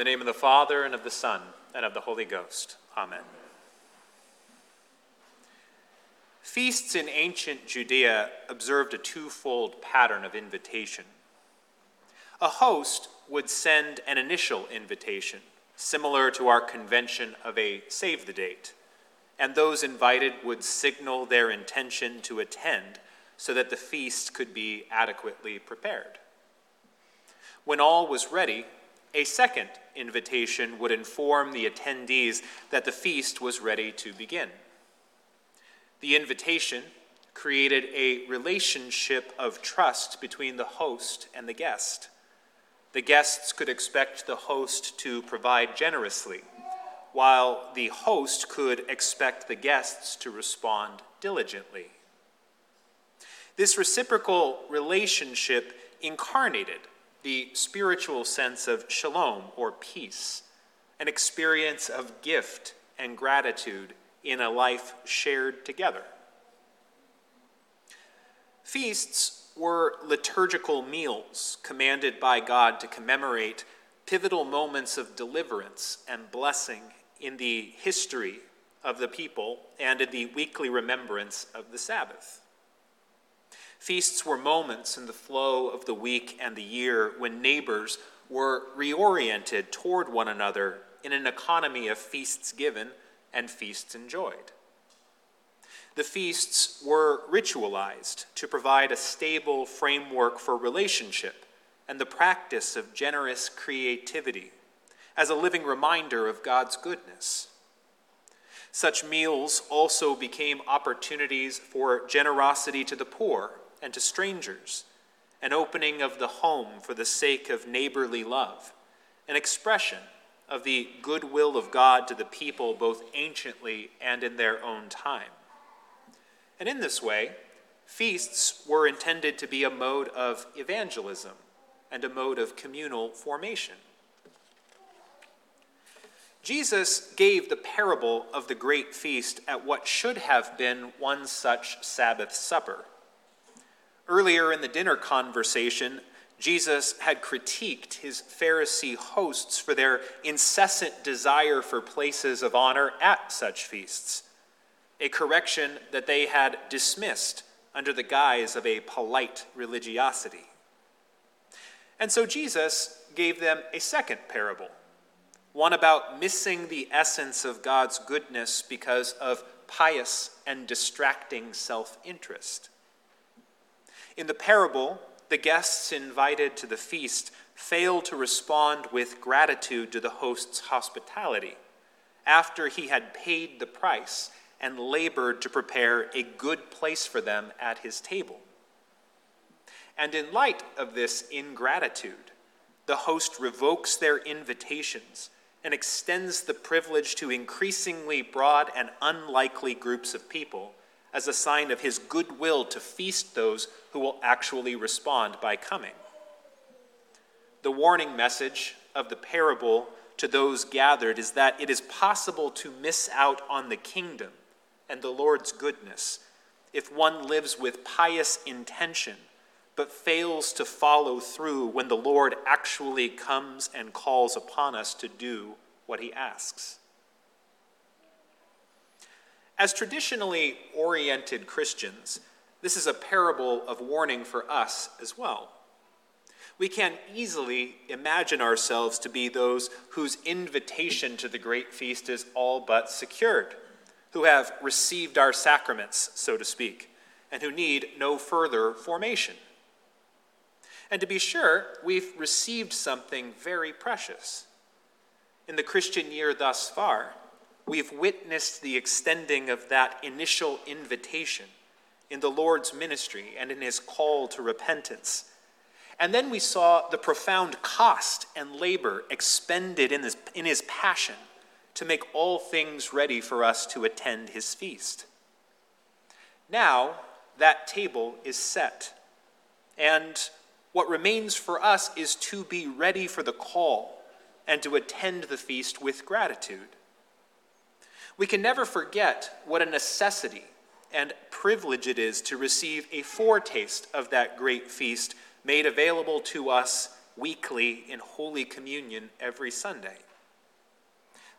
the name of the Father, and of the Son, and of the Holy Ghost. Amen. Feasts in ancient Judea observed a twofold pattern of invitation. A host would send an initial invitation, similar to our convention of a save the date, and those invited would signal their intention to attend so that the feast could be adequately prepared. When all was ready, a second invitation would inform the attendees that the feast was ready to begin. The invitation created a relationship of trust between the host and the guest. The guests could expect the host to provide generously, while the host could expect the guests to respond diligently. This reciprocal relationship incarnated the spiritual sense of shalom or peace, an experience of gift and gratitude in a life shared together. Feasts were liturgical meals commanded by God to commemorate pivotal moments of deliverance and blessing in the history of the people and in the weekly remembrance of the Sabbath. Feasts were moments in the flow of the week and the year when neighbors were reoriented toward one another in an economy of feasts given and feasts enjoyed. The feasts were ritualized to provide a stable framework for relationship and the practice of generous creativity as a living reminder of God's goodness. Such meals also became opportunities for generosity to the poor and to strangers, an opening of the home for the sake of neighborly love, an expression of the goodwill of God to the people both anciently and in their own time. And in this way, feasts were intended to be a mode of evangelism and a mode of communal formation. Jesus gave the parable of the great feast at what should have been one such Sabbath supper. Earlier in the dinner conversation, Jesus had critiqued his Pharisee hosts for their incessant desire for places of honor at such feasts, a correction that they had dismissed under the guise of a polite religiosity. And so Jesus gave them a second parable, one about missing the essence of God's goodness because of pious and distracting self interest. In the parable, the guests invited to the feast failed to respond with gratitude to the host's hospitality after he had paid the price and labored to prepare a good place for them at his table. And in light of this ingratitude, the host revokes their invitations and extends the privilege to increasingly broad and unlikely groups of people as a sign of his goodwill to feast those who will actually respond by coming. The warning message of the parable to those gathered is that it is possible to miss out on the kingdom and the Lord's goodness if one lives with pious intention but fails to follow through when the Lord actually comes and calls upon us to do what he asks. As traditionally oriented Christians, this is a parable of warning for us as well. We can easily imagine ourselves to be those whose invitation to the great feast is all but secured, who have received our sacraments, so to speak, and who need no further formation. And to be sure, we've received something very precious. In the Christian year thus far, we've witnessed the extending of that initial invitation in the Lord's ministry and in his call to repentance. And then we saw the profound cost and labor expended in his, in his passion to make all things ready for us to attend his feast. Now, that table is set. And what remains for us is to be ready for the call and to attend the feast with gratitude. We can never forget what a necessity and privilege it is to receive a foretaste of that great feast made available to us weekly in Holy Communion every Sunday.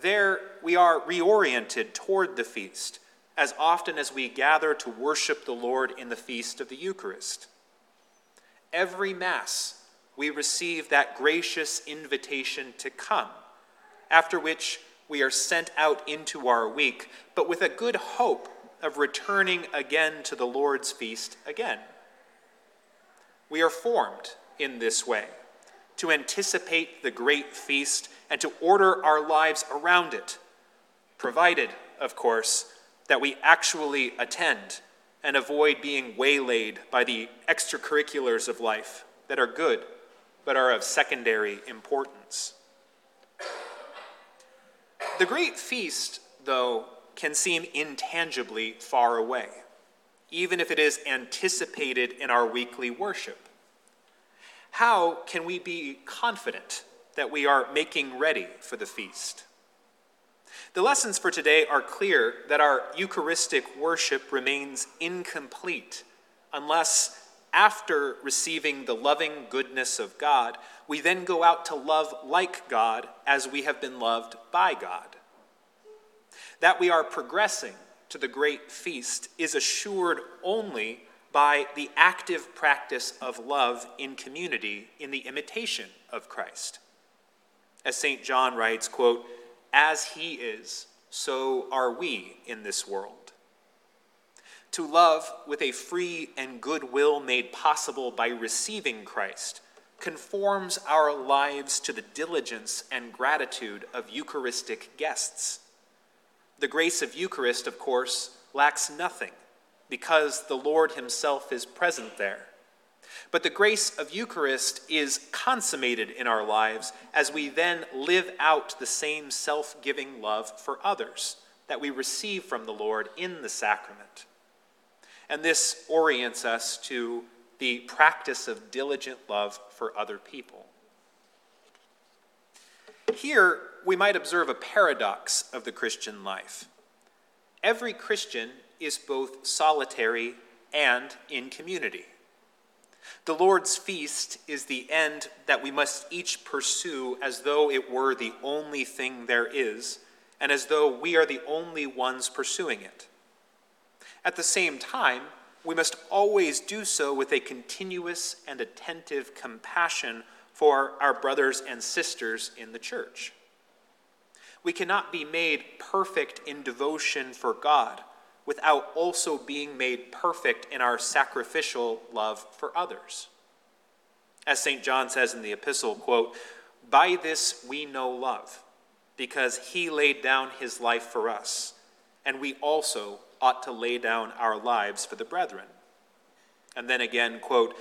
There, we are reoriented toward the feast as often as we gather to worship the Lord in the feast of the Eucharist. Every Mass, we receive that gracious invitation to come, after which we are sent out into our week, but with a good hope of returning again to the Lord's feast again. We are formed in this way to anticipate the great feast and to order our lives around it, provided, of course, that we actually attend and avoid being waylaid by the extracurriculars of life that are good but are of secondary importance. The great feast, though, can seem intangibly far away, even if it is anticipated in our weekly worship. How can we be confident that we are making ready for the feast? The lessons for today are clear that our Eucharistic worship remains incomplete unless, after receiving the loving goodness of God, we then go out to love like God as we have been loved by God. That we are progressing to the great feast is assured only by the active practice of love in community in the imitation of Christ. As St. John writes, quote, as he is, so are we in this world. To love with a free and good will made possible by receiving Christ conforms our lives to the diligence and gratitude of Eucharistic guests. The grace of Eucharist, of course, lacks nothing because the Lord Himself is present there. But the grace of Eucharist is consummated in our lives as we then live out the same self giving love for others that we receive from the Lord in the sacrament. And this orients us to the practice of diligent love for other people. Here, we might observe a paradox of the Christian life. Every Christian is both solitary and in community. The Lord's feast is the end that we must each pursue as though it were the only thing there is, and as though we are the only ones pursuing it. At the same time, we must always do so with a continuous and attentive compassion for our brothers and sisters in the church. We cannot be made perfect in devotion for God without also being made perfect in our sacrificial love for others. As St. John says in the epistle, quote, By this we know love, because he laid down his life for us, and we also ought to lay down our lives for the brethren. And then again, quote,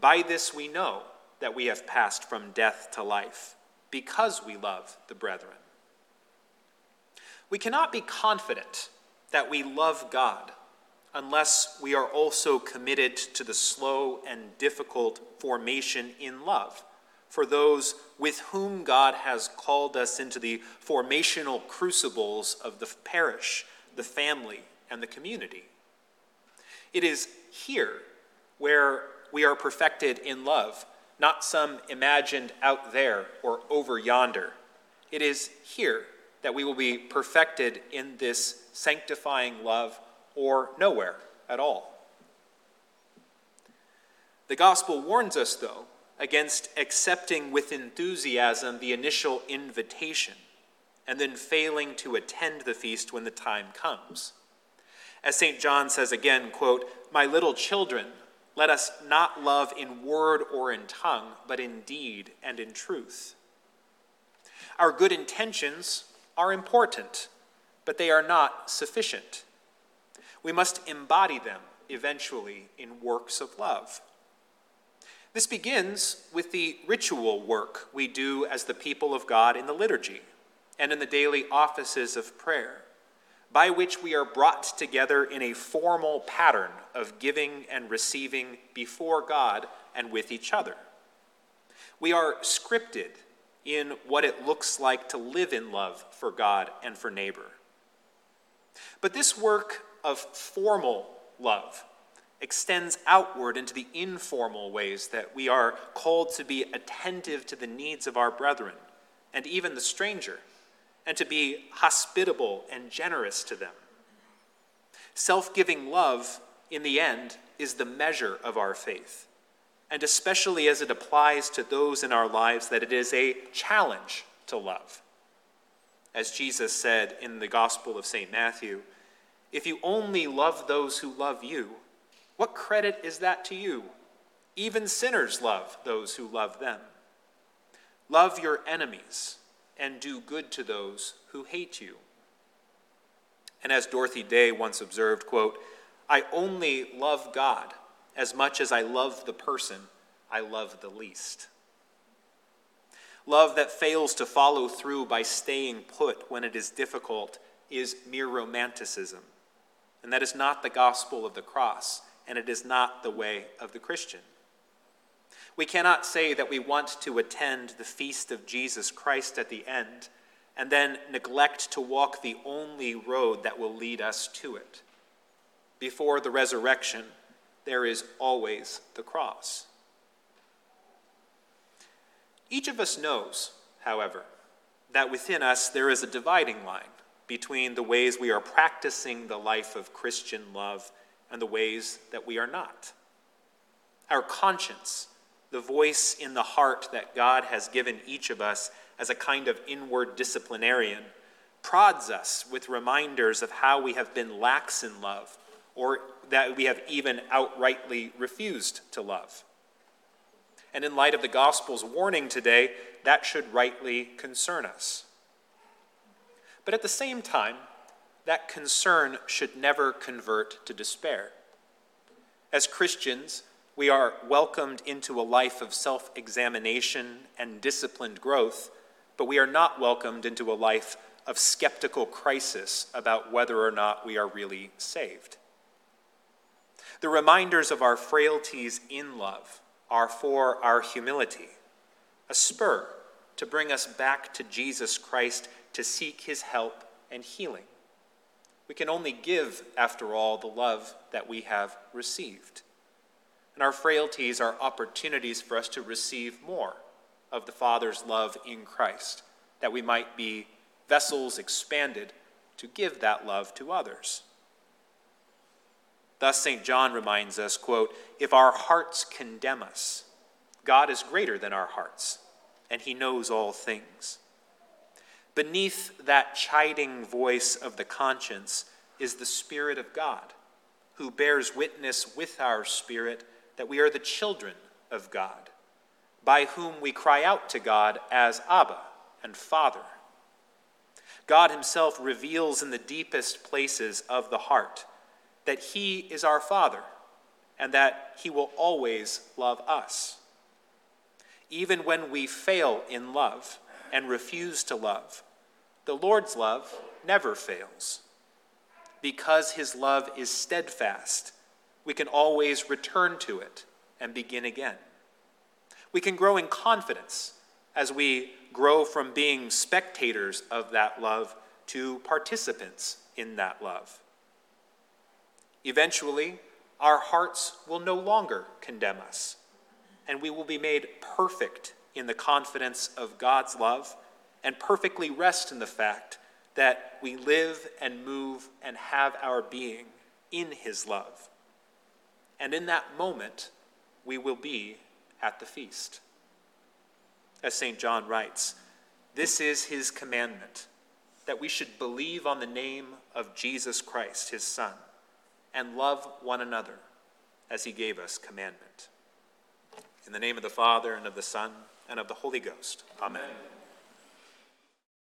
By this we know that we have passed from death to life, because we love the brethren. We cannot be confident that we love God unless we are also committed to the slow and difficult formation in love for those with whom God has called us into the formational crucibles of the parish, the family, and the community. It is here where we are perfected in love, not some imagined out there or over yonder. It is here that we will be perfected in this sanctifying love or nowhere at all. The gospel warns us, though, against accepting with enthusiasm the initial invitation and then failing to attend the feast when the time comes. As St. John says again, quote, My little children, let us not love in word or in tongue, but in deed and in truth. Our good intentions are important, but they are not sufficient. We must embody them eventually in works of love. This begins with the ritual work we do as the people of God in the liturgy and in the daily offices of prayer, by which we are brought together in a formal pattern of giving and receiving before God and with each other. We are scripted in what it looks like to live in love for God and for neighbor. But this work of formal love extends outward into the informal ways that we are called to be attentive to the needs of our brethren and even the stranger, and to be hospitable and generous to them. Self giving love, in the end, is the measure of our faith, and especially as it applies to those in our lives that it is a challenge to love. As Jesus said in the Gospel of St. Matthew, if you only love those who love you, what credit is that to you? Even sinners love those who love them. Love your enemies and do good to those who hate you. And as Dorothy Day once observed, quote, I only love God as much as I love the person I love the least. Love that fails to follow through by staying put when it is difficult is mere romanticism. And that is not the gospel of the cross and it is not the way of the Christian. We cannot say that we want to attend the feast of Jesus Christ at the end and then neglect to walk the only road that will lead us to it. Before the resurrection, there is always the cross. Each of us knows, however, that within us there is a dividing line between the ways we are practicing the life of Christian love and the ways that we are not. Our conscience, the voice in the heart that God has given each of us as a kind of inward disciplinarian, prods us with reminders of how we have been lax in love or that we have even outrightly refused to love. And in light of the gospel's warning today, that should rightly concern us. But at the same time, that concern should never convert to despair. As Christians, we are welcomed into a life of self examination and disciplined growth, but we are not welcomed into a life of skeptical crisis about whether or not we are really saved. The reminders of our frailties in love are for our humility, a spur to bring us back to Jesus Christ to seek his help and healing. We can only give, after all, the love that we have received. And our frailties are opportunities for us to receive more of the Father's love in Christ, that we might be vessels expanded to give that love to others. Thus, St. John reminds us, quote, if our hearts condemn us, God is greater than our hearts, and he knows all things. Beneath that chiding voice of the conscience is the Spirit of God, who bears witness with our spirit that we are the children of God, by whom we cry out to God as Abba and Father. God Himself reveals in the deepest places of the heart that He is our Father and that He will always love us. Even when we fail in love, and refuse to love. The Lord's love never fails. Because his love is steadfast, we can always return to it and begin again. We can grow in confidence as we grow from being spectators of that love to participants in that love. Eventually, our hearts will no longer condemn us, and we will be made perfect in the confidence of God's love and perfectly rest in the fact that we live and move and have our being in His love. And in that moment, we will be at the feast. As St. John writes, this is His commandment that we should believe on the name of Jesus Christ, His Son, and love one another as He gave us commandment. In the name of the Father, and of the Son, and of the Holy Ghost. Amen. Amen.